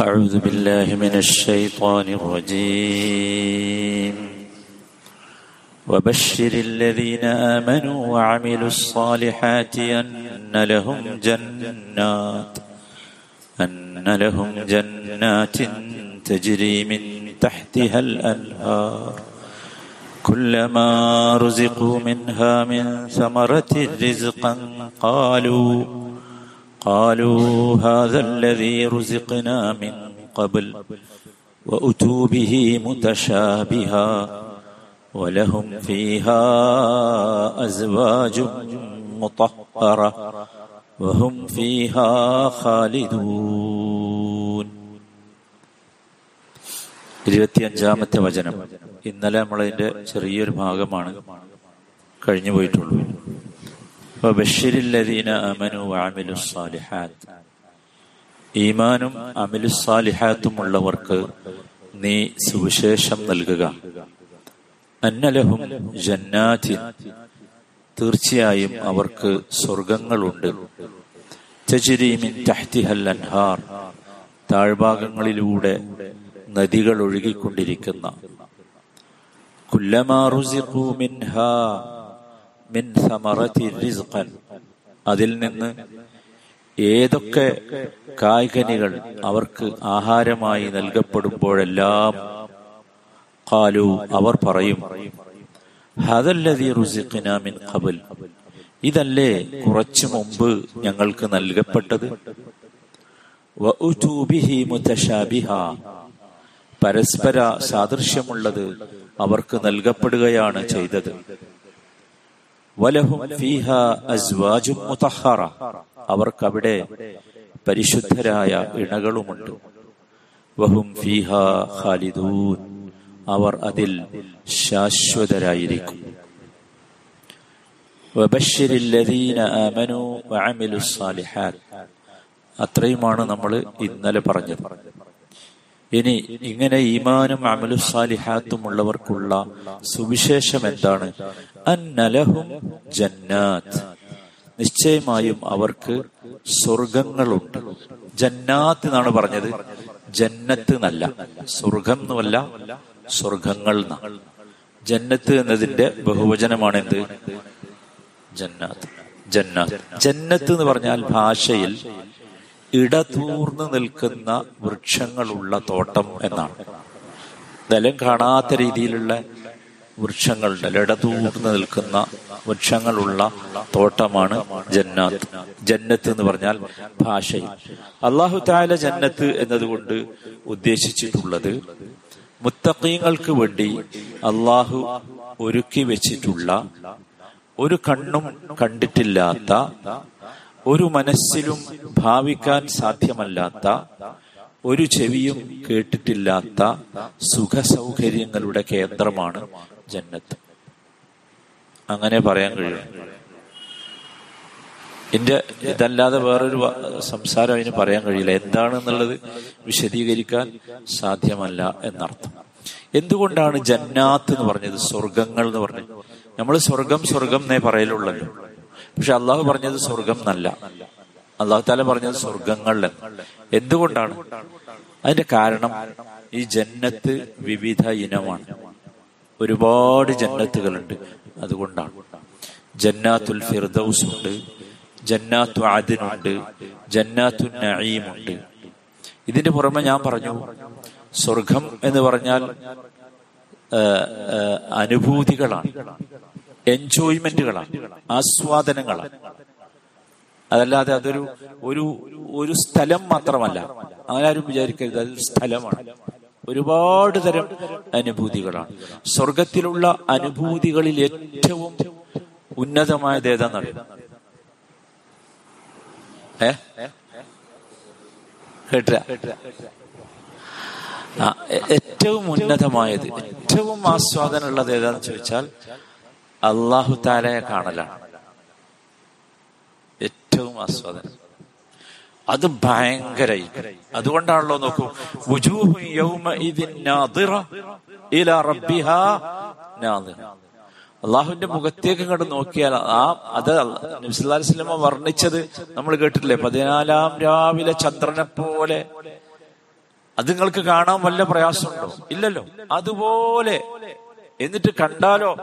أعوذ بالله من الشيطان الرجيم. وبشر الذين آمنوا وعملوا الصالحات أن لهم جنات أن لهم جنات تجري من تحتها الأنهار. كلما رزقوا منها من ثمرة رزقا قالوا قالوا هذا الذي رزقنا من قبل وأتوا به متشابها ولهم فيها أزواج مطهرة وهم فيها خالدون. ഇരുപത്തിയഞ്ചാമത്തെ വചനം. ഇന്നലെ നമ്മളതിന്റെ ചെറിയൊരു ഭാഗമാണ് കഴിഞ്ഞു പോയിട്ടുള്ളൂ. ബഷീരില്ലദീന അമനു ഈമാനും അമിലു സാലിഹാത്തും ഉള്ളവർക്ക് നീ സുവിശേഷം നൽകുക. അന്നലഹും ജന്നാത്തിൻ. തീർച്ചയായും അവർക്ക് സ്വർഗങ്ങളുണ്ട് തജ്രീമിൻ തഹ്തിഹൽ അൻഹാർ. താഴ്ഭാഗങ്ങളിലൂടെ നദികൾ ഒഴുകിക്കൊണ്ടിരിക്കുന്ന. അതിൽ നിന്ന് ഏതൊക്കെ കായ്കനികൾ അവർക്ക് ആഹാരമായി നൽകപ്പെടുമ്പോഴെല്ലാം കാലു അവർ പറയും ഹതല്ലതി റുസിഖിന മിൻ ഖബൽ. ഇതല്ലേ കുറച്ചു മുമ്പ് ഞങ്ങൾക്ക് നൽകപ്പെട്ടത്? പരസ്പര സാദൃശ്യമുള്ളത് അവർക്ക് നൽകപ്പെടുകയാണ് ചെയ്തത്. വലഹും മുതഹറ. അവർക്കവിടെ പരിശുദ്ധരായ ഇണകളുമുണ്ട്. വഹും ഖാലിദൂൻ. അവർ അതിൽ ശാശ്വതരായിരിക്കും. അത്രയുമാണ് നമ്മൾ ഇന്നലെ പറഞ്ഞത്. ഇനി ഇങ്ങനെ ഈമാനും അമലു സാലിഹാത്തും ഉള്ളവർക്കുള്ള സുവിശേഷം എന്താണ്? അന്നലഹും ജന്നാത്ത്. നിശ്ചയമായും അവർക്ക് സ്വർഗങ്ങളുണ്ട് ജന്നാത്ത് എന്നാണ് പറഞ്ഞത്? ജന്നത്ത് എന്നല്ല സ്വർഗം എന്നല്ല സ്വർഗങ്ങൾ ജന്നത്ത് എന്നതിന്റെ ബഹുവചനമാണ് എന്ത് ജന്നാത്ത്. ജന്നാത്ത്. ജന്നത്ത് എന്ന് പറഞ്ഞാൽ ഭാഷയിൽ ഇടതൂർന്ന് നിൽക്കുന്ന വൃക്ഷങ്ങളുള്ള തോട്ടം എന്നാണ്. നിലം കാണാത്ത രീതിയിലുള്ള വൃക്ഷങ്ങളുടെ ഇടതൂർന്ന് നിൽക്കുന്ന വൃക്ഷങ്ങളുള്ള തോട്ടമാണ് ജന്നാത്ത്. ജന്നത്ത് എന്ന് പറഞ്ഞാൽ ഭാഷയിൽ. അള്ളാഹു താല ജന്നത്ത് എന്നതുകൊണ്ട് ഉദ്ദേശിച്ചിട്ടുള്ളത് മുത്തക്കീങ്ങൾക്ക് വേണ്ടി അള്ളാഹു ഒരുക്കി വെച്ചിട്ടുള്ള ഒരു കണ്ണും കണ്ടിട്ടില്ലാത്ത ഒരു മനസ്സിലും ഭാവിക്കാൻ സാധ്യമല്ലാത്ത ഒരു ചെവിയും കേട്ടിട്ടില്ലാത്ത സുഖസൗകര്യങ്ങളുടെ കേന്ദ്രമാണ് ജന്നത്ത്. അങ്ങനെ പറയാൻ കഴിയും. എന്റെ ഇതല്ലാതെ വേറൊരു സംസാരം അതിന് പറയാൻ കഴിയില്ല. എന്താണെന്നുള്ളത് വിശദീകരിക്കാൻ സാധ്യമല്ല എന്നർത്ഥം. എന്തുകൊണ്ടാണ് ജന്നാത്ത് എന്ന് പറഞ്ഞത്? സ്വർഗങ്ങൾ എന്ന് പറഞ്ഞത്. നമ്മൾ സ്വർഗം സ്വർഗം എന്നേ പറയലുള്ളല്ലോ. പക്ഷെ അള്ളാഹു പറഞ്ഞത് സ്വർഗം എന്നല്ല. അള്ളാഹു താല പറഞ്ഞത് സ്വർഗങ്ങൾ എന്തുകൊണ്ടാണ്? അതിന്റെ കാരണം ഈ ജന്നത്ത് വിവിധ ഇനമാണ്. ഒരുപാട് ജന്നത്തുകളുണ്ട്. അതുകൊണ്ടാണ്. ജന്നാത്തുൽ ഫിർദൌസ് ഉണ്ട് ജന്നാത്തു ആദിനുണ്ട്. ജന്നാത്തു നഈമുണ്ട്. ഇതിന്റെ പുറമെ ഞാൻ പറഞ്ഞു സ്വർഗം എന്ന് പറഞ്ഞാൽ അനുഭൂതികളാണ്. എൻജോയ്മെന്റുകളാണ് ആസ്വാദനങ്ങളാണ്. അതല്ലാതെ അതൊരു ഒരു ഒരു സ്ഥലം മാത്രമല്ല. ആരും വിചാരിക്കരുത് അതൊരു സ്ഥലമാണ്. ഒരുപാട് തരം അനുഭൂതികളാണ്. സ്വർഗത്തിലുള്ള അനുഭൂതികളിൽ ഏറ്റവും ഉന്നതമായത് ഏതാന്ന് ഏ ഏറ്റവും ഉന്നതമായത് ഏറ്റവും ആസ്വാദനമുള്ളത് ഏതാന്ന് ചോദിച്ചാൽ അള്ളാഹു താലയെ കാണലാണ്. ഏറ്റവും ആസ്വാദനം. അത് ഭയങ്കര അതുകൊണ്ടാണല്ലോ നോക്കൂ അള്ളാഹുവിന്റെ മുഖത്തേക്ക് കണ്ട് നോക്കിയാൽ ആ അത് നബ്സുല്ലാസ്ലമ വർണിച്ചത് നമ്മൾ കേട്ടിട്ടില്ലേ പതിനാലാം രാവിലെ ചന്ദ്രനെ പോലെ. അത് നിങ്ങൾക്ക് കാണാൻ വല്ല പ്രയാസമുണ്ടോ? ഇല്ലല്ലോ. അതുപോലെ. എന്നിട്ട് കണ്ടാലോ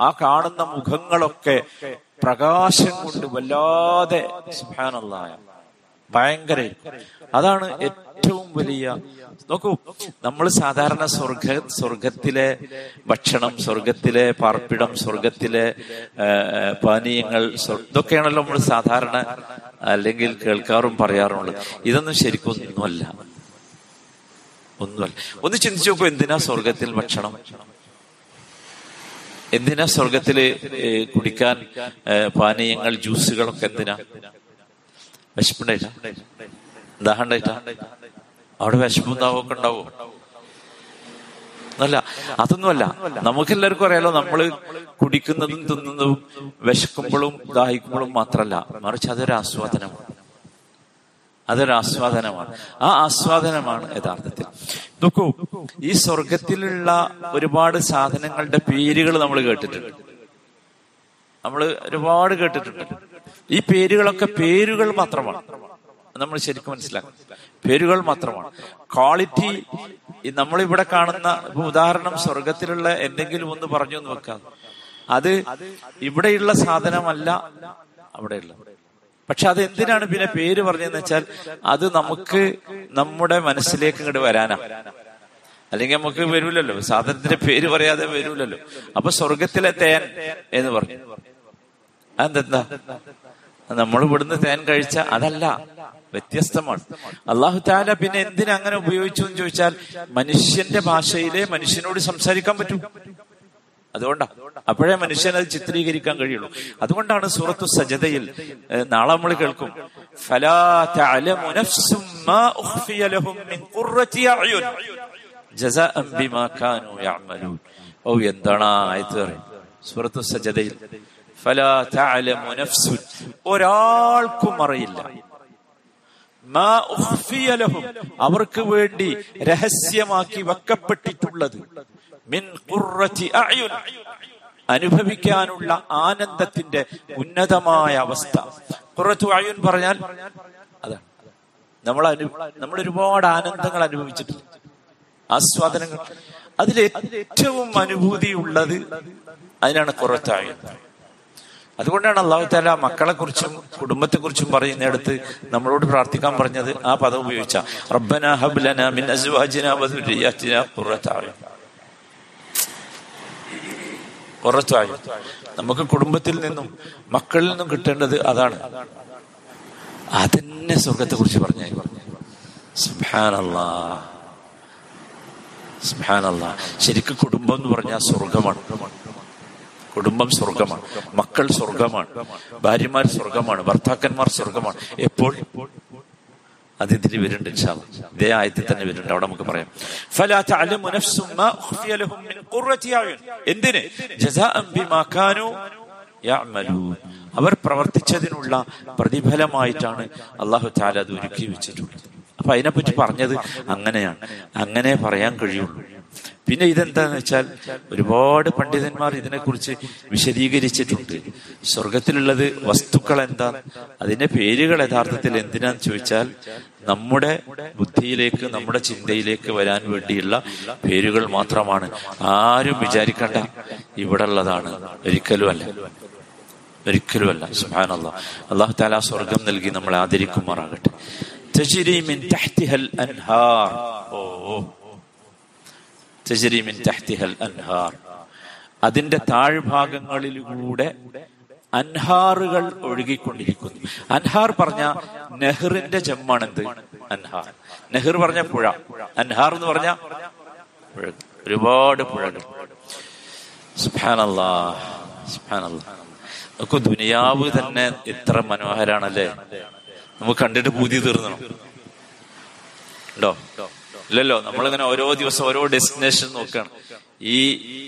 ആ കാണുന്ന മുഖങ്ങളൊക്കെ പ്രകാശം കൊണ്ട് വല്ലാതെ സുഹാനുള്ള ഭയങ്കര അതാണ് ഏറ്റവും വലിയ നോക്കൂ നമ്മൾ സാധാരണ സ്വർഗ സ്വർഗത്തിലെ ഭക്ഷണം സ്വർഗത്തിലെ പാർപ്പിടം സ്വർഗത്തിലെ പാനീയങ്ങൾ ഇതൊക്കെയാണല്ലോ നമ്മൾ സാധാരണ അല്ലെങ്കിൽ കേൾക്കാറും പറയാറുള്ളത്. ഇതൊന്നും ശരിക്കും ഒന്നുമല്ല. ഒന്നുമല്ല. ഒന്ന് ചിന്തിച്ചു നോക്കൂ എന്തിനാ സ്വർഗത്തിൽ ഭക്ഷണം? എന്തിനാ സ്വർഗത്തിൽ കുടിക്കാൻ പാനീയങ്ങൾ ജ്യൂസുകളൊക്കെ എന്തിനാ? വിശപ്പുണ്ടായിട്ടാ? ദാഹം അവിടെ വിശപ്പും ദാഹമൊക്കെ ഉണ്ടാവോ? അല്ല അതൊന്നുമല്ല. നമുക്കെല്ലാവർക്കും അറിയാലോ നമ്മൾ കുടിക്കുന്നതും തിന്നുന്നതും വിശക്കുമ്പോഴും ദാഹിക്കുമ്പോഴും മാത്രല്ല. മറിച്ച് അതൊരു ആസ്വാദനമാണ്. അതൊരു ആസ്വാദനമാണ്. ആ ആസ്വാദനമാണ് യഥാർത്ഥത്തിൽ. നോക്കൂ. ഈ സ്വർഗത്തിലുള്ള ഒരുപാട് സാധനങ്ങളുടെ പേരുകൾ നമ്മൾ കേട്ടിട്ടുണ്ട്. നമ്മൾ ഒരുപാട് കേട്ടിട്ടുണ്ട്. ഈ പേരുകളൊക്കെ പേരുകൾ മാത്രമാണ്. നമ്മൾ ശരിക്കും മനസ്സിലാക്കണം. പേരുകൾ മാത്രമാണ്. ക്വാളിറ്റി നമ്മളിവിടെ കാണുന്ന ഉദാഹരണം സ്വർഗത്തിലുള്ള എന്തെങ്കിലും ഒന്ന് പറഞ്ഞു എന്ന് വെക്കാം. അത് ഇവിടെയുള്ള സാധനമല്ല അവിടെയുള്ള പക്ഷെ അത് എന്തിനാണ് പിന്നെ പേര് പറഞ്ഞതെന്ന് വെച്ചാൽ അത് നമുക്ക് നമ്മുടെ മനസ്സിലേക്ക് ഇങ്ങോട്ട് വരാനാ. അല്ലെങ്കിൽ നമുക്ക് വരൂലല്ലോ. സാധനത്തിന്റെ പേര് പറയാതെ വരൂലല്ലോ. അപ്പൊ സ്വർഗത്തിലെ തേൻ എന്ന് പറഞ്ഞു. അതെന്താ? നമ്മൾ ഇവിടുന്ന് തേൻ കഴിച്ച അതല്ല വ്യത്യസ്തമാണ്. അള്ളാഹു താല പിന്നെ എന്തിനങ്ങനെ ഉപയോഗിച്ചു എന്ന് ചോദിച്ചാൽ മനുഷ്യന്റെ ഭാഷയിലെ മനുഷ്യനോട് സംസാരിക്കാൻ പറ്റും. അതുകൊണ്ടാ അപ്പോഴേ മനുഷ്യൻ അത് ചിത്രീകരിക്കാൻ കഴിയുള്ളൂ. അതുകൊണ്ടാണ് സൂറത്തു സജതയിൽ നാളെ നമ്മൾ കേൾക്കും ഓ എന്താണ് ആയത്ത് സൂറത്തു സജതയിൽ ഒരാൾക്കും അറിയില്ല. അവർക്ക് വേണ്ടി രഹസ്യമാക്കി വെക്കപ്പെട്ടിട്ടുള്ളത്. മിൻ അനുഭവിക്കാനുള്ള ആനന്ദത്തിന്റെ ഉന്നതമായ അവസ്ഥ. കുറച്ചു അയുൻ പറഞ്ഞാൽ അതാണ്. നമ്മൾ അനു നമ്മൾ ഒരുപാട് ആനന്ദങ്ങൾ അനുഭവിച്ചിട്ടുണ്ട്. ആസ്വാദനങ്ങൾ. അതിൽ ഏറ്റവും അനുഭൂതി ഉള്ളത് അതിനാണ് കുറച്ചായ അതുകൊണ്ടാണ് അള്ളാഹു താല മക്കളെ കുറിച്ചും കുടുംബത്തെ കുറിച്ചും പറയുന്നിടത്ത് നമ്മളോട് പ്രാർത്ഥിക്കാൻ പറഞ്ഞത് ആ പദം ഉപയോഗിച്ച. റബ്ബന നമുക്ക് കുടുംബത്തിൽ നിന്നും മക്കളിൽ നിന്നും കിട്ടേണ്ടത് അതാണ്. അതന്നെ സ്വർഗത്തെ കുറിച്ച് പറഞ്ഞു സുഹാനല്ലാ ശരിക്കും കുടുംബം എന്ന് പറഞ്ഞാൽ സ്വർഗമാണ്. കുടുംബം സ്വർഗമാണ് മക്കൾ സ്വർഗമാണ് ഭാര്യമാർ സ്വർഗമാണ് ഭർത്താക്കന്മാർ സ്വർഗമാണ് എപ്പോൾ? അത് ഇതിൽ വരുന്നുണ്ട് ഇതേ ആയത്തിൽ തന്നെ വരുന്നുണ്ട്. അവിടെ നമുക്ക് പറയാം. എന്തിന്? അവർ പ്രവർത്തിച്ചതിനുള്ള പ്രതിഫലമായിട്ടാണ് അള്ളാഹു താല അത് ഒരുക്കി വെച്ചിട്ടുള്ളത്. അപ്പൊ അതിനെപ്പറ്റി പറഞ്ഞത് അങ്ങനെയാണ്. അങ്ങനെ പറയാൻ കഴിയുള്ളൂ. പിന്നെ ഇതെന്താന്ന് വെച്ചാൽ ഒരുപാട് പണ്ഡിതന്മാർ ഇതിനെക്കുറിച്ച് വിശദീകരിച്ചിട്ടുണ്ട്. സ്വർഗത്തിലുള്ളത് വസ്തുക്കൾ എന്താ അതിന്റെ പേരുകൾ യഥാർത്ഥത്തിൽ എന്തിനാന്ന് ചോദിച്ചാൽ നമ്മുടെ ബുദ്ധിയിലേക്ക് നമ്മുടെ ചിന്തയിലേക്ക് വരാൻ വേണ്ടിയുള്ള പേരുകൾ മാത്രമാണ്. ആരും വിചാരിക്കണ്ട ഇവിടെ ഉള്ളതാണ് ഒരിക്കലും അല്ല ഒരിക്കലും അല്ല സുഹാനല്ല അള്ളാഹു താല സ്വർഗം നൽകി നമ്മളെ ആദരിക്കുമാറാകട്ടെ ഓ. അൻഹാർ അതിന്റെ താഴ്ഭാഗങ്ങളിലൂടെ അൻഹാറുകൾ ഒഴുകിക്കൊണ്ടിരിക്കുന്നു. അൻഹാർ പറഞ്ഞ നെഹ്റിന്റെ ജമ്മാണെന്ത് അൻഹാർ. നെഹ്ർ പറഞ്ഞ പുഴ. അൻഹാർ എന്ന് പറഞ്ഞ പുഴ. ഒരുപാട് പുഴകൾ. സുഹാനല്ലാ നമുക്ക് ദുനിയാവ് തന്നെ ഇത്ര മനോഹരാണല്ലേ? നമുക്ക് കണ്ടിട്ട് പൂതി തീർന്നണം ഉണ്ടോ? ഇല്ലല്ലോ നമ്മളിങ്ങനെ ഓരോ ദിവസം ഓരോ ഡെസ്റ്റിനേഷൻ നോക്കുകയാണ് ഈ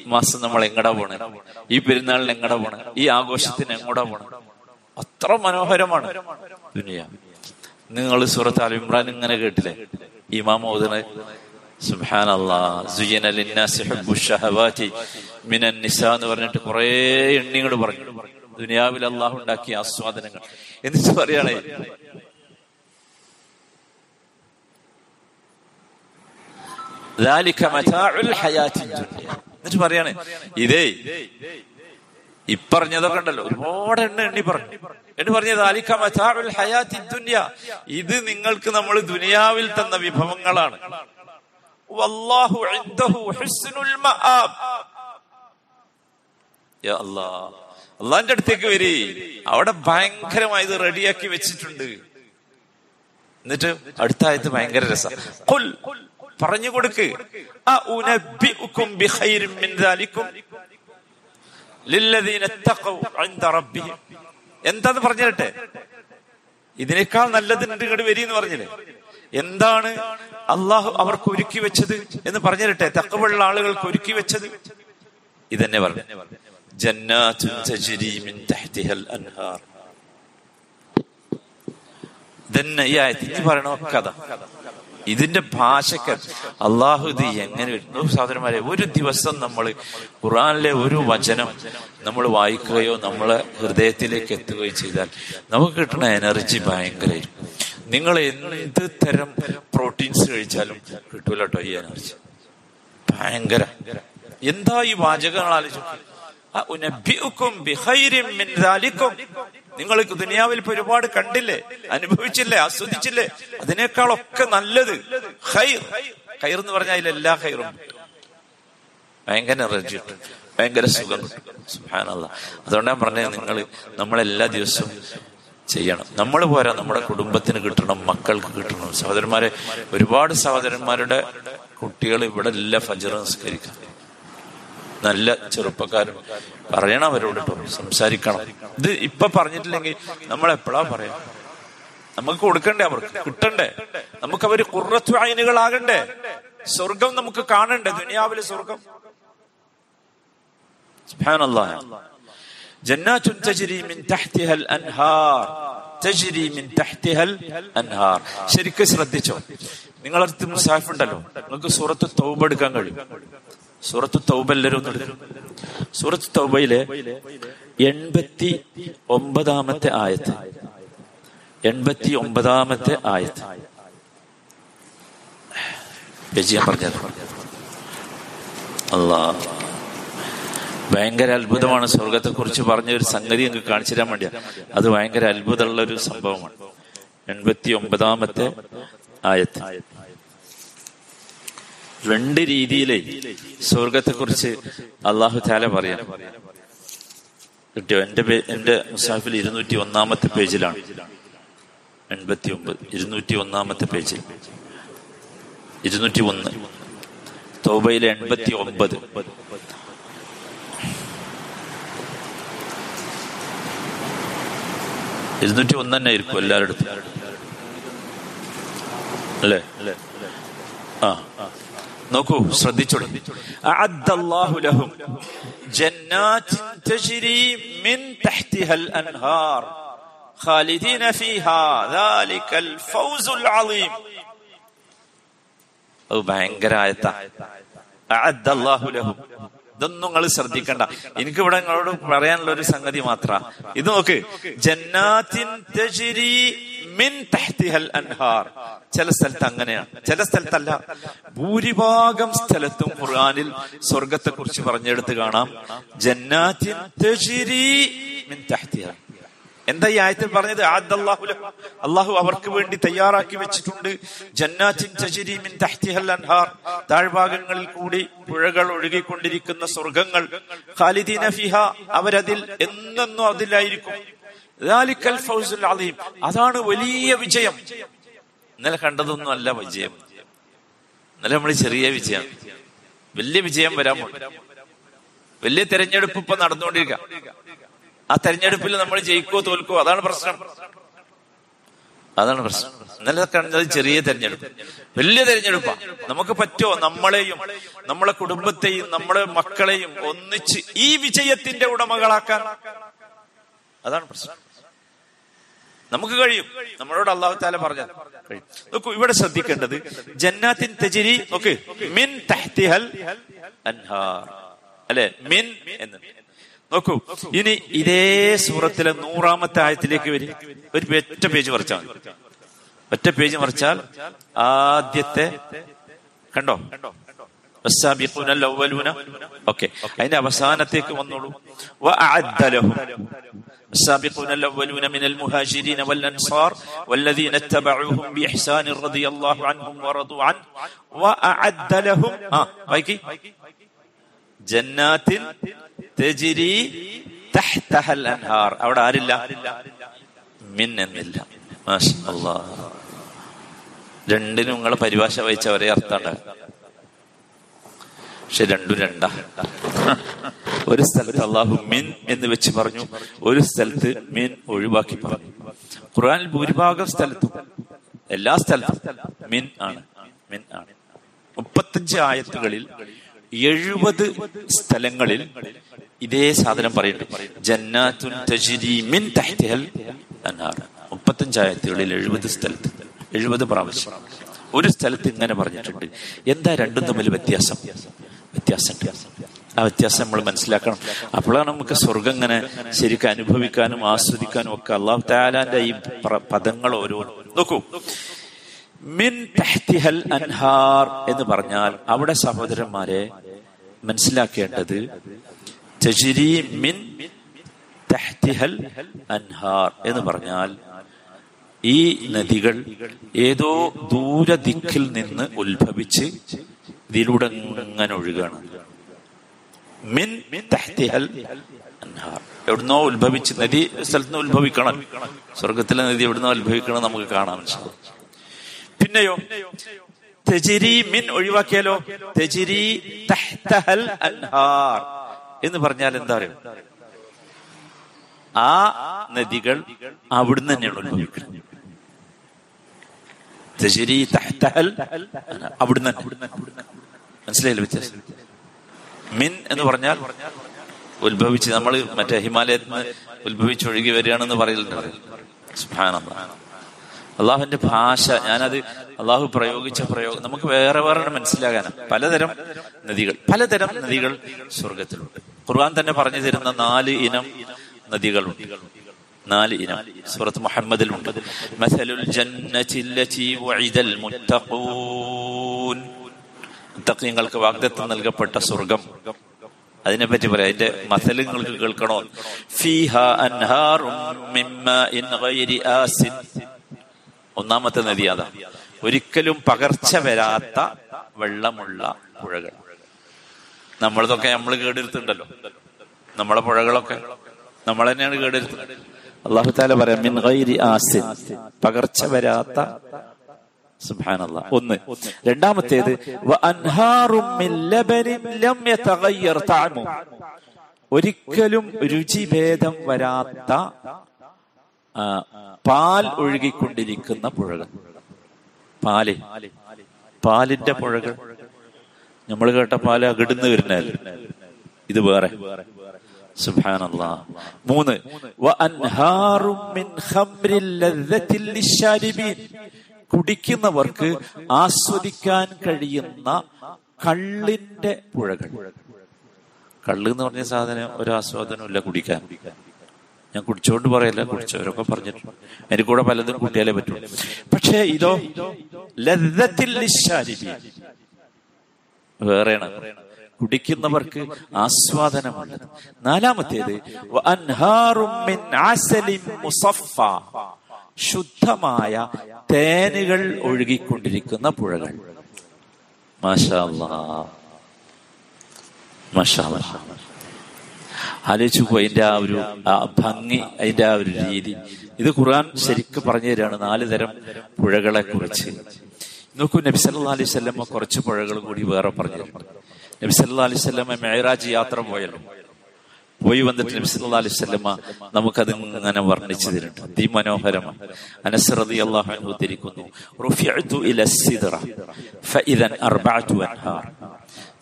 മാസം നമ്മൾ എങ്ങടാ പോണേ? ഈ പെരുന്നാളിന് എങ്ങടാ പോണേ? ഈ ആഘോഷത്തിന് എങ്ങോട്ടാ പോണേ? അത്ര മനോഹരമാണ് ദുനിയ. നിങ്ങൾ സൂറത്ത് അൽ ഇങ്ങനെ കേട്ടില്ലേ? ഇമാം സുബ്ഹാൻ മിനൻ നിസ എന്ന് പറഞ്ഞിട്ട് കുറെ എണ്ണികൾ പറഞ്ഞു. ദുനിയാവിൽ അള്ളാഹു ഉണ്ടാക്കിയ ആസ്വാദനങ്ങൾ. എന്നിട്ട് പറയണേ എന്നിട്ട് പറയാണ് ഇതേ ഇപ്പറഞ്ഞതൊക്കെ ഉണ്ടല്ലോ ഒരുപാട് എണ്ണ എണ്ണി പറഞ്ഞു. എന്ന് പറഞ്ഞത് അലിക്ക ഹയാത്തി ദുനിയ ഇത് നിങ്ങൾക്ക് നമ്മൾ ദുനിയാവിൽ തന്ന വിഭവങ്ങളാണ്. അള്ളാന്റെ അടുത്തേക്ക് വരി. അവിടെ ഭയങ്കരമായി ഇത് റെഡിയാക്കി വെച്ചിട്ടുണ്ട്. എന്നിട്ട് അടുത്ത ആയത്ത് ഭയങ്കര രസം. പറഞ്ഞു കൊടുക്ക് എന്താന്ന് പറഞ്ഞിരട്ടെ? ഇതിനേക്കാൾ നല്ലത് ഇങ്ങോട്ട് വരി എന്ന് പറഞ്ഞില്ലേ? എന്താണ് അള്ളാഹു അവർക്ക് ഒരുക്കി വെച്ചത് എന്ന് പറഞ്ഞിരട്ടെ? തക്കവുള്ള ആളുകൾക്ക് ഒരുക്കി വെച്ചത്. ഇതന്നെ പറഞ്ഞു. ആയത്ത് പറയണ കഥ. ഇതിന്റെ ഭാഷക്ക് അള്ളാഹു ഇത് എങ്ങനെ വരുന്നു സഹോദരന്മാരെ ഒരു ദിവസം നമ്മൾ ഖുറാനിലെ ഒരു വചനം നമ്മൾ വായിക്കുകയോ നമ്മളെ ഹൃദയത്തിലേക്ക് എത്തുകയോ ചെയ്താൽ നമുക്ക് കിട്ടുന്ന എനർജി ഭയങ്കരമായിരിക്കും നിങ്ങൾ എന്ത് തരം പ്രോട്ടീൻസ് കഴിച്ചാലും കിട്ടൂല കേട്ടോ ഈ എനർജി. ഭയങ്കര. എന്താ ഈ വാചകങ്ങൾ ആലോചിക്കും നിങ്ങൾക്ക് ദുനിയാവിൽ ഇപ്പൊ ഒരുപാട് കണ്ടില്ലേ? അനുഭവിച്ചില്ലേ? ആസ്വദിച്ചില്ലേ? അതിനേക്കാളൊക്കെ നല്ലത് ഹൈർ ഹൈർ എന്ന് പറഞ്ഞാൽ അതിൽ എല്ലാ ഹൈറും ഭയങ്കര ഭയങ്കര സുഖം. കിട്ടും സുഹാനല്ല അതുകൊണ്ടാണ് പറഞ്ഞത് നിങ്ങൾ നമ്മളെല്ലാ ദിവസവും ചെയ്യണം. നമ്മൾ പോരാ നമ്മുടെ കുടുംബത്തിന് കിട്ടണം മക്കൾക്ക് കിട്ടണം. സഹോദരന്മാരെ ഒരുപാട് സഹോദരന്മാരുടെ കുട്ടികൾ ഇവിടെ എല്ലാ ഫജർ നിസ്കരിക്കാം നല്ല ചെറുപ്പക്കാരും പറയണം അവരോട് സംസാരിക്കണം. ഇത് ഇപ്പൊ പറഞ്ഞിട്ടില്ലെങ്കിൽ നമ്മൾ എപ്പോഴാ പറയാ? നമുക്ക് കൊടുക്കണ്ടേ അവർക്ക്? കിട്ടണ്ടേ? നമുക്ക് അവർ കുറച്ചു അയനുകളാകണ്ടേ? സ്വർഗം നമുക്ക് കാണണ്ടേ? ദുനിയാവിലെ സ്വർഗം. ശരിക്കും ശ്രദ്ധിച്ചോ? നിങ്ങളടുത്ത് മുസാഫ് ഉണ്ടല്ലോ നിങ്ങൾക്ക് സൂറത്ത് തൗബ എടുക്കാൻ കഴിയും. സൂറത്ത് തൗബ സൂറത്ത് തൗബയിലെ എൺപത്തി ഒമ്പതാമത്തെ ആയത്ത്. എൺപത്തി ഒമ്പതാമത്തെ ആയത്ത് പറഞ്ഞത്. അല്ലാ ഭയങ്കര അത്ഭുതമാണ് സ്വർഗത്തെ കുറിച്ച് പറഞ്ഞ ഒരു സംഗതി നിങ്ങൾക്ക് കാണിച്ചു തരാൻ വേണ്ടിയാ. അത് ഭയങ്കര അത്ഭുതമുള്ള ഒരു സംഭവമാണ്. എൺപത്തി ഒമ്പതാമത്തെ ആയത്ത്. രണ്ട് രീതിയിലെ സ്വർഗത്തെ കുറിച്ച് അള്ളാഹു താല പറയാം. കിട്ടിയോ? എന്റെ എന്റെ മുസാഫിൽ ഇരുന്നൂറ്റി ഒന്നാമത്തെ പേജിലാണ്. എൺപത്തി ഒമ്പത് ഇരുന്നൂറ്റി ഒന്നാമത്തെ പേജിൽ ഇരുന്നൂറ്റി ഒന്ന് തോബയിലെ എൺപത്തി ഒമ്പത് ഇരുന്നൂറ്റി ഒന്ന് തന്നെ ആയിരിക്കും എല്ലാവരുടെ അല്ലേ? ആ. നോക്കൂ ശ്രദ്ധിച്ചോളൂ. അത് ഭയങ്കര ആയത്ത. ഇതൊന്നും നിങ്ങൾ ശ്രദ്ധിക്കണ്ട. എനിക്ക് ഇവിടെ നിങ്ങളോട് പറയാനുള്ള ഒരു സംഗതി മാത്ര. ഇത് നോക്ക്. ജന്നാത്തിൻ മിൻ അൻഹാർ. ചില സ്ഥലത്ത് അങ്ങനെയാണ്. ചില സ്ഥലത്തല്ല. ഭൂരിഭാഗം സ്ഥലത്തും ഖുർആാനിൽ സ്വർഗത്തെ കുറിച്ച് പറഞ്ഞെടുത്ത് കാണാം. ജന്നാത്തിൻ മിൻ എന്താ ഈ ആയത്തിൽ പറഞ്ഞത്? അള്ളാഹു അവർക്ക് വേണ്ടി തയ്യാറാക്കി വെച്ചിട്ടുണ്ട്. ജന്നാറ്റിൻ അൻഹാർ. താഴ്ഭാഗങ്ങളിൽ കൂടി പുഴകൾ ഒഴുകിക്കൊണ്ടിരിക്കുന്ന സ്വർഗങ്ങൾ ഖാലിദീന ഫിഹ. അവരതിൽ എന്നെന്നും അതിലായിരിക്കും. അലീം അതാണ് വലിയ വിജയം. ഇന്നലെ കണ്ടതൊന്നും അല്ല വിജയം. ഇന്നലെ നമ്മൾ ചെറിയ വിജയം. വലിയ വിജയം വരാൻ വലിയ തെരഞ്ഞെടുപ്പ് ഇപ്പൊ നടന്നുകൊണ്ടിരിക്കുക ആ തെരഞ്ഞെടുപ്പിൽ നമ്മൾ ജയിക്കോ തോൽക്കോ അതാണ് പ്രശ്നം. അതാണ് പ്രശ്നം. ഇന്നലെ കണ്ടത് ചെറിയ തെരഞ്ഞെടുപ്പ്. വലിയ തെരഞ്ഞെടുപ്പാ. നമുക്ക് പറ്റുമോ നമ്മളെയും നമ്മളെ കുടുംബത്തെയും നമ്മളെ മക്കളെയും ഒന്നിച്ച് ഈ വിജയത്തിന്റെ ഉടമകളാക്കാൻ. അതാണ് പ്രശ്നം. നമുക്ക് കഴിയും. നമ്മളോട് അള്ളാഹു താല പറഞ്ഞ നോക്കൂ ഇവിടെ ശ്രദ്ധിക്കേണ്ടത് ജന്നാത്തിൻ തെജിരി നോക്ക് മിൻ തഹ്തിഹൽ അൻഹാർ. അല്ലെ? മിൻ എന്ന്. നോക്കൂ ഇനി ഇതേ സൂറത്തിലെ നൂറാമത്തെ ആയത്തിലേക്ക് വരും. ഒരു ഒറ്റ പേജ് മറിച്ചാൽ മതി. ഒറ്റ പേജ് മറിച്ചാൽ ആദ്യത്തെ കണ്ടോ? ഓക്കെ അതിന്റെ അവസാനത്തേക്ക് വന്നോളൂ وأعد لهم السابقون الأولون من المهاجرين والأنصار والذين اتبعوهم بإحسان رضي الله عنهم ورضوا عنه وأعد لهم آه بايكي جنات تجري تحتها الأنهار അവിടെ ആരില്ല മിൻ എന്നില്ല മാഷാ അല്ലാഹ് രണ്ടിനും നിങ്ങൾ പരിഭാഷ വായിച്ച ഒരേ അർത്ഥമുണ്ട് പക്ഷെ രണ്ടും രണ്ടാ. ഒരു സ്ഥലത്ത് അള്ളാഹു മിൻ എന്ന് വെച്ച് പറഞ്ഞു ഒരു സ്ഥലത്ത് മീൻ ഒഴിവാക്കി പറഞ്ഞു. ഖുർആനിൽ ഭൂരിഭാഗം സ്ഥലത്തും എല്ലാ സ്ഥലത്തും മിൻ ആണ് മിൻ ആണ്. മുപ്പത്തഞ്ച് ആയത്തുകളിൽ എഴുപത് സ്ഥലങ്ങളിൽ ഇതേ സാധനം പറയുന്നുണ്ട്. ജന്നാത്തുൻ തജിരി മിൻ തഹ്തിഹൽ അൻഹാർ മുപ്പത്തഞ്ച് ആയത്തുകളിൽ എഴുപത് സ്ഥലത്ത് എഴുപത് പ്രാവശ്യം. ഒരു സ്ഥലത്ത് ഇങ്ങനെ പറഞ്ഞിട്ടുണ്ട്. എന്താ രണ്ടും തമ്മിൽ വ്യത്യാസം? വ്യത്യാസമുണ്ട് ആ വ്യത്യാസം നമ്മൾ മനസ്സിലാക്കണം. അപ്പോഴാണ് നമുക്ക് സ്വർഗം ഇങ്ങനെ ശരിക്കും അനുഭവിക്കാനും ആസ്വദിക്കാനും ഒക്കെ അള്ളാഹു താലാന്റെ ഈ പദങ്ങൾ ഓരോ നോക്കൂ. മിൻ തഹ്തിഹൽ അൻഹാർ എന്ന് പറഞ്ഞാൽ അവിടെ സഹോദരന്മാരെ മനസ്സിലാക്കേണ്ടത് മിൻ തഹ്തിഹൽ അൻഹാർ എന്ന് പറഞ്ഞാൽ ഈ നദികൾ ഏതോ ദൂരദിക്കിൽ നിന്ന് ഉത്ഭവിച്ച് ഇതിലൂടെ ഇങ്ങനെ ഒഴുകാണ് മിൻ എവിടുന്നോ ഉത്ഭവിച്ച് നദി സ്ഥലത്ത് നിന്ന് ഉത്ഭവിക്കണം. സ്വർഗത്തിലെ നദി എവിടുന്നോ ഉത്ഭവിക്കണം നമുക്ക് കാണാൻ പിന്നെയോ? തെജിരി മിൻ ഒഴിവാക്കിയാലോ? തെജിരി എന്ന് പറഞ്ഞാൽ എന്താ പറയുക ആ നദികൾ അവിടുന്ന് തന്നെയാണ് ഉത്ഭവിക്കുന്നത്. അവിടുന്ന്. മനസ്സിലായില്ല വ്യത്യാസം? മിൻ എന്ന് പറഞ്ഞാൽ ഉത്ഭവിച്ച് നമ്മൾ മറ്റേ ഹിമാലയത്തിൽ നിന്ന് ഉത്ഭവിച്ചൊഴുകി വരികയാണെന്ന് പറയലുണ്ട്. അള്ളാഹുന്റെ ഭാഷ ഞാനത് അള്ളാഹു പ്രയോഗിച്ച പ്രയോഗം. നമുക്ക് വേറെ വേറെ മനസ്സിലാകാനാണ് പലതരം നദികൾ പലതരം നദികൾ സ്വർഗത്തിലുണ്ട് ഖുർആൻ തന്നെ പറഞ്ഞു തരുന്ന നാല് ഇനം നദികളുണ്ട്. നാല് ഇനം. സൂറത്ത് മുഹമ്മദിലുണ്ട്. മസലുൽ ജന്നതി വഇദൽ മുത്തഖൂൻ. മുത്തഖീങ്ങൾക്ക് വാഗ്ദത്തം നൽകപ്പെട്ട സ്വർഗം. അതിനെപ്പറ്റി പറയാം. അതിന്റെ മസൽ നിങ്ങൾക്ക് കേൾക്കണോ? ഫീഹ അൻഹാറും ഗൈരി ആസിൻ. ഒന്നാമത്തെ നദി അതാ. ഒരിക്കലും പകർച്ച വരാത്ത വെള്ളമുള്ള പുഴകൾ. നമ്മളതൊക്കെ നമ്മൾ കേടെടുത്തുണ്ടല്ലോ നമ്മളെ പുഴകളൊക്കെ. നമ്മൾ തന്നെയാണ് കേടെടുത്തുന്നത് അള്ളാഹു താല പറയാം മിൻ ഗൈരി പകർച്ച വരാത്ത ഒന്ന്. രണ്ടാമത്തേത് ഒരിക്കലും രുചിഭേദം വരാത്ത പാൽ ഒഴുകിക്കൊണ്ടിരിക്കുന്ന പുഴകൾ. പാൽ. പാലിന്റെ പുഴകൾ. നമ്മൾ കേട്ട പാൽ അകിടുന്ന് വരുന്നതല്ല? ഇത് വേറെ. മൂന്ന് കുടിക്കുന്നവർക്ക് ആസ്വദിക്കാൻ കഴിയുന്ന കള്ളിന്റെ പുഴകൾ. കള്ള് എന്ന് പറഞ്ഞ സാധനം ഒരു ആസ്വാദനമില്ല കുടിക്കാൻ. ഞാൻ കുടിച്ചോണ്ട് പറയല്ല കുടിച്ചവരൊക്കെ പറഞ്ഞിട്ടുണ്ട്. എനിക്ക് കൂടെ പലതും കുട്ടിയാലേ പറ്റൂ. പക്ഷേ ഇതോ ലതത്തിൽ വേറെയാണ്. കുടിക്കുന്നവർക്ക് ആസ്വാദനമുള്ളത് നാലാമത്തേത് ശുദ്ധമായ തേനുകൾ ഒഴുകിക്കൊണ്ടിരിക്കുന്ന പുഴകൾ. ആലോചിച്ചു പോയി അതിന്റെ ആ ഒരു ഭംഗി അതിന്റെ ആ ഒരു രീതി. ഇത് ഖുർആൻ ശരിക്ക് പറഞ്ഞു തരാണ് നാല് തരം പുഴകളെ കുറിച്ച് നോക്കൂ നബി അലൈഹി സ്വല്ലമ്മ കുറച്ച് പുഴകൾ കൂടി വേറെ പറഞ്ഞു നബി സല്ലാ അലൈഹി സ്വല്ലമ്മ മേറാജ് യാത്ര പോയല്ലോ. പോയി വന്നിട്ട് നബി സല്ലാ അലൈഹി സ്വല്ലമ്മ നമുക്കത് ഇങ്ങനെ വർണിച്ചു തരുന്നുണ്ട്. അതിമനോഹരമാണ്. അനസ്രതി അള്ളാഹു തിരിക്കുന്നു.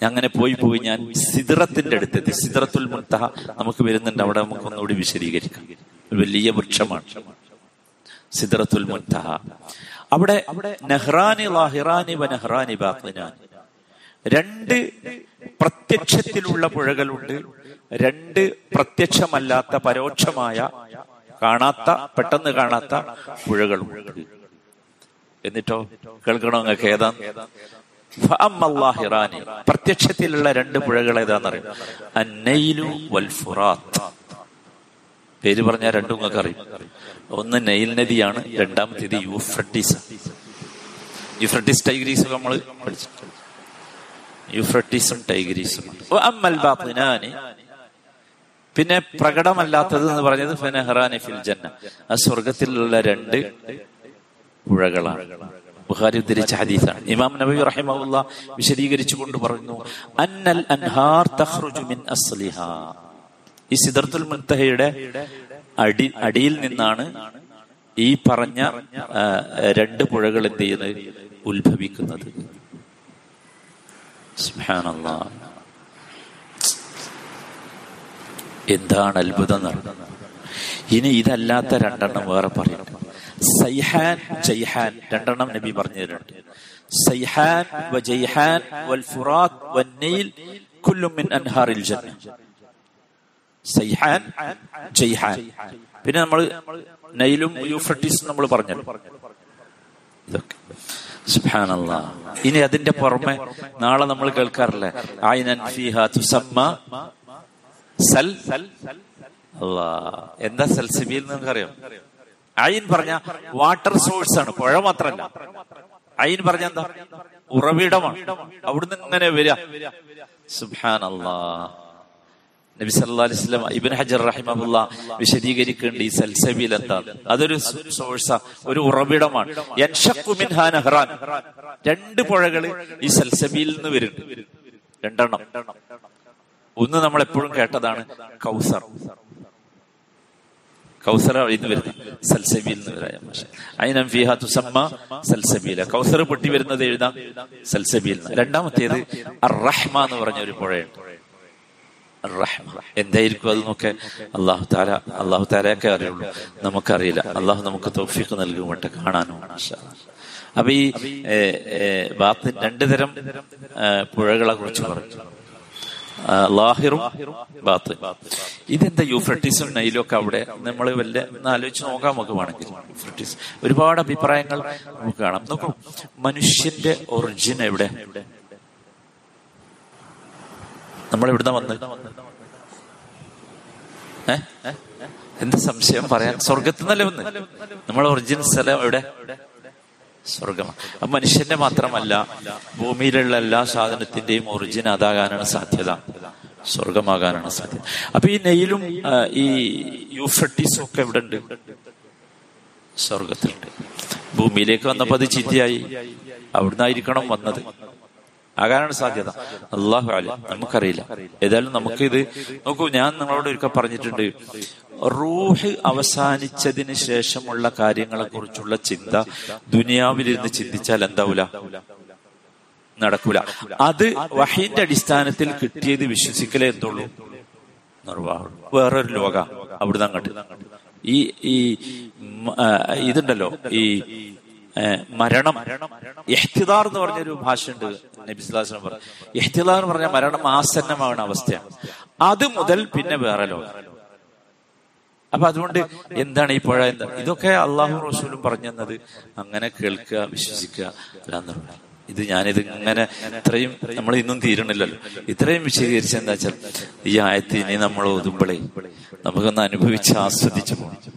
അങ്ങനെ പോയി പോയി ഞാൻ സിദ്റത്തിന്റെ അടുത്തെത്തി. സിദ്റത്തുൽ മുൻതഹ നമുക്ക് വരുന്നുണ്ട്. അവിടെ നമുക്ക് ഒന്നുകൂടി വിശദീകരിക്കാം. ഒരു വലിയ വൃക്ഷമാണ്. സിദ്രത്തുൽ മുൻതഹ. അവിടെ നെഹ്റാനി ലാഹിറാനി വ നെഹ്റാനി ബാത്തിനാനി രണ്ട് പ്രത്യക്ഷത്തിലുള്ള പുഴകളുണ്ട്. രണ്ട് പ്രത്യക്ഷമല്ലാത്ത പരോക്ഷമായ കാണാത്ത പെട്ടെന്ന് കാണാത്ത പുഴകളുണ്ട്. എന്നിട്ടോ കേൾക്കണോ നിങ്ങൾക്ക് ഏതാ? ഹിറാനി പ്രത്യക്ഷത്തിലുള്ള രണ്ട് പുഴകൾ ഏതാണെന്നറിയും അന്നൈലു വൽ പേര് പറഞ്ഞ രണ്ടും നിങ്ങൾക്ക് അറിയും ഒന്ന് നെയിൽ നദിയാണ് രണ്ടാമത്തേത് യൂഫ്രട്ടീസ്. യൂഫ്രട്ടീസ് ടൈഗ്രീസ് നമ്മൾ പഠിച്ചു യൂഫ്രട്ടീസും ടൈഗ്രീസും അമ്മൽ ബാത്തിനാനി പിന്നെ പ്രകടമല്ലാത്തത് എന്ന് പറഞ്ഞത് ഫെനഹറാനി ഫിൽ ജന്ന. ആ സ്വർഗത്തിലുള്ള രണ്ട് പുഴകളാണ്. ബുഹാരി ഉദ്ധരിച്ച ഹദീസാണ്. ഇമാം നബി റഹിമഹുല്ല വിശദീകരിച്ചു കൊണ്ട് പറഞ്ഞു അന്നൽ അൻഹാർ തഹ്റുജു മിൻ അസ്ലിഹ. ഈ സിദർത്തുൽ മുൻതഹയുടെ അടി അടിയിൽ നിന്നാണ് ഈ പറഞ്ഞ രണ്ട് പുഴകൾ എന്ത് ചെയ്യുന്നത്? ഉത്ഭവിക്കുന്നത്. സുബ്ഹാനല്ലാഹ് എന്താണ് അത്ഭുതം ഇനി ഇതല്ലാത്ത രണ്ടെണ്ണം വേറെ പറയും. സൈഹാൻ ജയ്ഹാൻ രണ്ടെണ്ണം നബി പറഞ്ഞു തരുന്നുണ്ട്. സൈഹാൻ വ ജയ്ഹാൻ വൽ ഫുറാത്ത് വന്നീൽ കുല്ലും മിൻ അൻഹാറിൽ ജന്ന. സൈഹാൻ ജയ്ഹാൻ പിന്നെ നമ്മൾ നൈലും യൂഫ്രട്ടീസും നമ്മൾ പറഞ്ഞു ഇതൊക്കെ. സുബ്ഹാനല്ലാ. ഇനി അതിന്റെ പുറമെ നാളെ നമ്മൾ കേൾക്കാറില്ലേ? ആയിനൻ ഫിഹ തുസമ്മ സൽ. അല്ലാ. എന്താ സൽസബീൽ എന്ന് നിങ്ങൾക്കറിയാം? അയിൻ പറഞ്ഞ വാട്ടർ സോഴ്സ് ആണ് പുഴ മാത്രല്ല. അയിൻ പറഞ്ഞ എന്താ? ഉറവിടമാണ്. അവിടുന്ന് ഇങ്ങനെ വരിക. സുബാൻ അല്ലാ നബി സല്ലാ അലൈഹി സ്വലം ഇബിൻ ഹജർ റഹിമഹുല്ല വിശദീകരിക്കേണ്ട ഈ സൽസബിൽ എന്താണ് അതൊരു സോഴ്സ ഒരു ഉറവിടമാണ്. രണ്ട് പുഴകൾ ഈ സൽസബിയിൽ നിന്ന് വരുന്നു രണ്ടെണ്ണം. ഒന്ന് നമ്മൾ എപ്പോഴും കേട്ടതാണ് കൗസർ. കൗസർ ഇന്ന് വരുന്നത് സൽസബീൽ കൗസർ പൊട്ടി വരുന്നത് എഴുതാം. സൽസബീൽ രണ്ടാമത്തേത് അർ റഹ്മ എന്ന് പറഞ്ഞ ഒരു പുഴയുണ്ട്. അർ അത് എന്തായിരിക്കും അള്ളാഹു താര അള്ളാഹു താരയൊക്കെ അറിയുള്ളൂ. നമുക്കറിയില്ല. അള്ളാഹു നമുക്ക് തൗഫീഖ് നൽകുമട്ടെ കാണാനും അപ്പൊ ഈ ബാത്ത് രണ്ടു തരം പുഴകളെ കുറിച്ച് പറഞ്ഞു. ലാഹിറും ബാത്ത്. ഇതെന്താ യൂഫ്രട്ടീസും നൈലും അവിടെ? നമ്മൾ വല്ല ആലോചിച്ച് നോക്കാൻ നമുക്ക് വേണമെങ്കിൽ. യൂഫ്രട്ടീസ്. ഒരുപാട് അഭിപ്രായങ്ങൾ നമുക്ക് കാണാം. നോക്കൂ. മനുഷ്യന്റെ ഒറിജിൻ എവിടെ? നമ്മൾ ഇവിടുന്ന് വന്ന് എന്ത് സംശയം പറയാൻ? സ്വർഗത്തിൽ നിന്നല്ലേ വന്ന്? നമ്മൾ ഒറിജിനൽ സ്ഥലം എവിടെ? സ്വർഗമാണ് മനുഷ്യന്റെ മാത്രമല്ല ഭൂമിയിലുള്ള എല്ലാ സാധനത്തിന്റെയും ഒറിജിൻ അതാകാനാണ് സാധ്യത. സ്വർഗമാകാനാണ് സാധ്യത. അപ്പൊ ഈ നെയിലും ഈ യൂഫ്രട്ടീസും ഒക്കെ എവിടെ ഉണ്ട് സ്വർഗത്തിലുണ്ട് ഭൂമിയിലേക്ക് വന്നപ്പോ അത് ചീത്തയായി അവിടുന്നായിരിക്കണം വന്നത്. ആകാനാണ് സാധ്യത. അള്ളാഹു അലി. നമുക്കറിയില്ല. ഏതായാലും നമുക്കിത് നോക്കൂ ഞാൻ നിങ്ങളോട് ഒരിക്കൽ പറഞ്ഞിട്ടുണ്ട്. റൂഹ് അവസാനിച്ചതിന് ശേഷമുള്ള കാര്യങ്ങളെ കുറിച്ചുള്ള ചിന്ത ദുനിയാവിലിരുന്ന് ചിന്തിച്ചാൽ എന്താവൂല? നടക്കൂല. അത് വഹീന്റെ അടിസ്ഥാനത്തിൽ കിട്ടിയത് വിശ്വസിക്കലേ എന്തുള്ളൂ? വേറൊരു ലോക. അവിടുന്ന് അങ്ങോട്ട്. ഈ ഈ ഇതുണ്ടല്ലോ ഈ മരണം. എഹ്തിദാർ എന്ന് പറഞ്ഞ പറഞ്ഞൊരു ഭാഷയുണ്ട് നബിസ്ലാസ്ലം പറഞ്ഞു. എഹ്തിദാർ എന്ന് പറഞ്ഞ മരണം ആസന്നമാവുന്ന അവസ്ഥയാണ്. അത് മുതൽ പിന്നെ വേറെ ലോകം. അപ്പൊ അതുകൊണ്ട് എന്താണ് ഈ പുഴ എന്താ? ഇതൊക്കെ അള്ളാഹു റസൂലും പറഞ്ഞു തന്നത് അങ്ങനെ കേൾക്കുക വിശ്വസിക്കുക ഇത് ഞാനിത് ഇങ്ങനെ ഇത്രയും നമ്മൾ ഇന്നും തീരണില്ലല്ലോ ഇത്രയും വിശദീകരിച്ച എന്താ വെച്ചാൽ ഈ ആയത്തിനെ നമ്മൾ ഒതുമ്പളേ നമുക്കൊന്ന് അനുഭവിച്ച് ആസ്വദിച്ചു പോകണം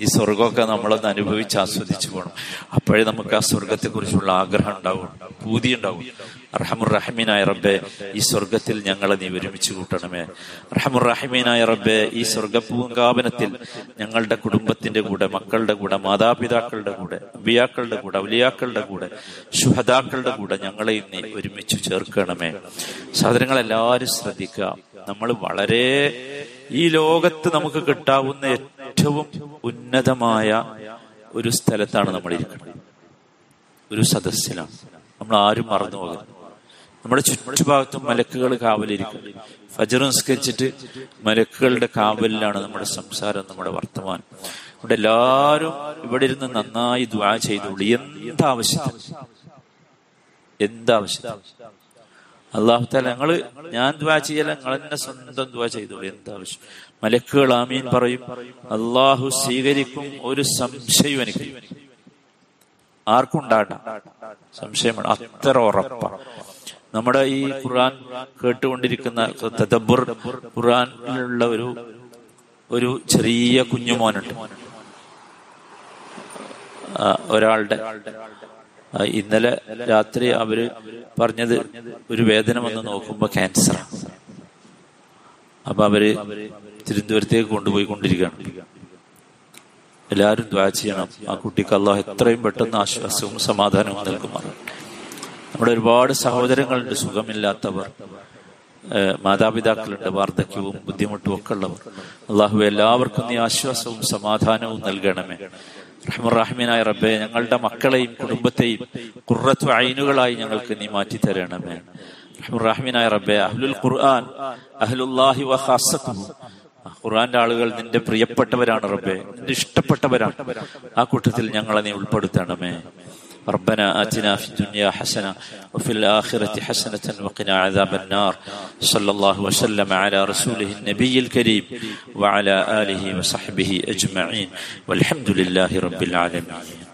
ഈ സ്വർഗമൊക്കെ നമ്മളൊന്ന് അനുഭവിച്ച് ആസ്വദിച്ചു പോകണം അപ്പോഴേ നമുക്ക് ആ സ്വർഗത്തെ കുറിച്ചുള്ള ആഗ്രഹം ഉണ്ടാവും പൂതി ഉണ്ടാവും. റഹമുറഹമീനായ റബ്ബെ ഈ സ്വർഗത്തിൽ ഞങ്ങളെ നീ ഒരുമിച്ച് കൂട്ടണമേ. റഹമുറഹമീനായ റബ്ബെ ഈ സ്വർഗ പൂങ്കാവനത്തിൽ ഞങ്ങളുടെ കുടുംബത്തിന്റെ കൂടെ മക്കളുടെ കൂടെ മാതാപിതാക്കളുടെ കൂടെ അബിയാക്കളുടെ കൂടെ അവലിയാക്കളുടെ കൂടെ ശുഹദാക്കളുടെ കൂടെ ഞങ്ങളെ നീ ഒരുമിച്ച് ചേർക്കണമേ. സഹോദരങ്ങളെല്ലാവരും ശ്രദ്ധിക്കുക. നമ്മൾ വളരെ ഈ ലോകത്ത് നമുക്ക് കിട്ടാവുന്ന ഏറ്റവും ഉന്നതമായ ഒരു സ്ഥലത്താണ് നമ്മൾ ഇരിക്കുന്നത് ഒരു സദസ്സിലാണ്. നമ്മൾ ആരും മറന്നു പോകരുത്. നമ്മുടെ ചുറ്റുഭാഗത്തും മലക്കുകൾ കാവലിരിക്കും. ഫജർ നിസ്കരിച്ചിട്ട് മലക്കുകളുടെ കാവലിലാണ് നമ്മുടെ സംസാരം നമ്മുടെ വർത്തമാനം. ഇവിടെ എല്ലാവരും ഇവിടെ ഇരുന്ന് നന്നായി ദ്വാ ചെയ്തോളൂ. എന്താവശ്യം എന്താവശ്യം അള്ളാഹുത്താല ഞങ്ങൾ ഞാൻ ദ്വാ ചെയ്യല ഞങ്ങൾ തന്നെ സ്വന്തം ദ്വാ ചെയ്തോളൂ. എന്താവശ്യം മലക്കുകൾ ആമീൻ പറയും. അള്ളാഹു സ്വീകരിക്കും ഒരു സംശയം എനിക്ക്. ആർക്കുണ്ടാട്ട സംശയമാണ്. അത്ര ഉറപ്പാണ് നമ്മുടെ ഈ ഖുർആൻ കേട്ടുകൊണ്ടിരിക്കുന്ന തദബ്ബുർ ഖുർആനിലുള്ള ഒരു ഒരു ചെറിയ കുഞ്ഞുമോനുണ്ട്. ഒരാളുടെ ഇന്നലെ രാത്രി അവർ പറഞ്ഞത് ഒരു വേദന വന്ന് നോക്കുമ്പോ ക്യാൻസർ അപ്പൊ അവർ തിരുവനന്തപുരത്തേക്ക് കൊണ്ടുപോയി കൊണ്ടിരിക്കുകയാണ് എല്ലാവരും ദ്വാ ചെയ്യണം. ആ കുട്ടിക്ക് അള്ളാഹ് എത്രയും പെട്ടെന്ന് ആശ്വാസവും സമാധാനവും നൽകുമാണ് നമ്മുടെ ഒരുപാട് സഹോദരങ്ങളുണ്ട് സുഖമില്ലാത്തവർ. മാതാപിതാക്കളുണ്ട് വാർദ്ധക്യവും ബുദ്ധിമുട്ടും ഒക്കെ ഉള്ളവർ. അള്ളാഹു എല്ലാവർക്കും നീ ആശ്വാസവും സമാധാനവും നൽകണമേ. റഹ്മുറാഹിമീനായ റബ്ബെ ഞങ്ങളുടെ മക്കളെയും കുടുംബത്തെയും കുറത്തു അയിനുകളായി ഞങ്ങൾക്ക് നീ മാറ്റി തരണമേ. റഹ്മുറാഹിമീനായ റബ്ബെ അഹ്ലുൽ ഖുർആൻ അഹ്ലുല്ലാഹി വഖാസത്തുഹു ഖുർആന്റെ ആളുകൾ നിന്റെ പ്രിയപ്പെട്ടവരാണ് റബ്ബെ നിന്റെ ഇഷ്ടപ്പെട്ടവരാണ്. ആ കൂട്ടത്തിൽ ഞങ്ങളെ നീ ഉൾപ്പെടുത്തണമേ. ربنا آتنا في الدنيا حسنة وفي الآخرة حسنة وقنا عذاب النار. صلى الله وسلم على رسوله النبي الكريم وعلى آله وصحبه أجمعين. والحمد لله رب العالمين.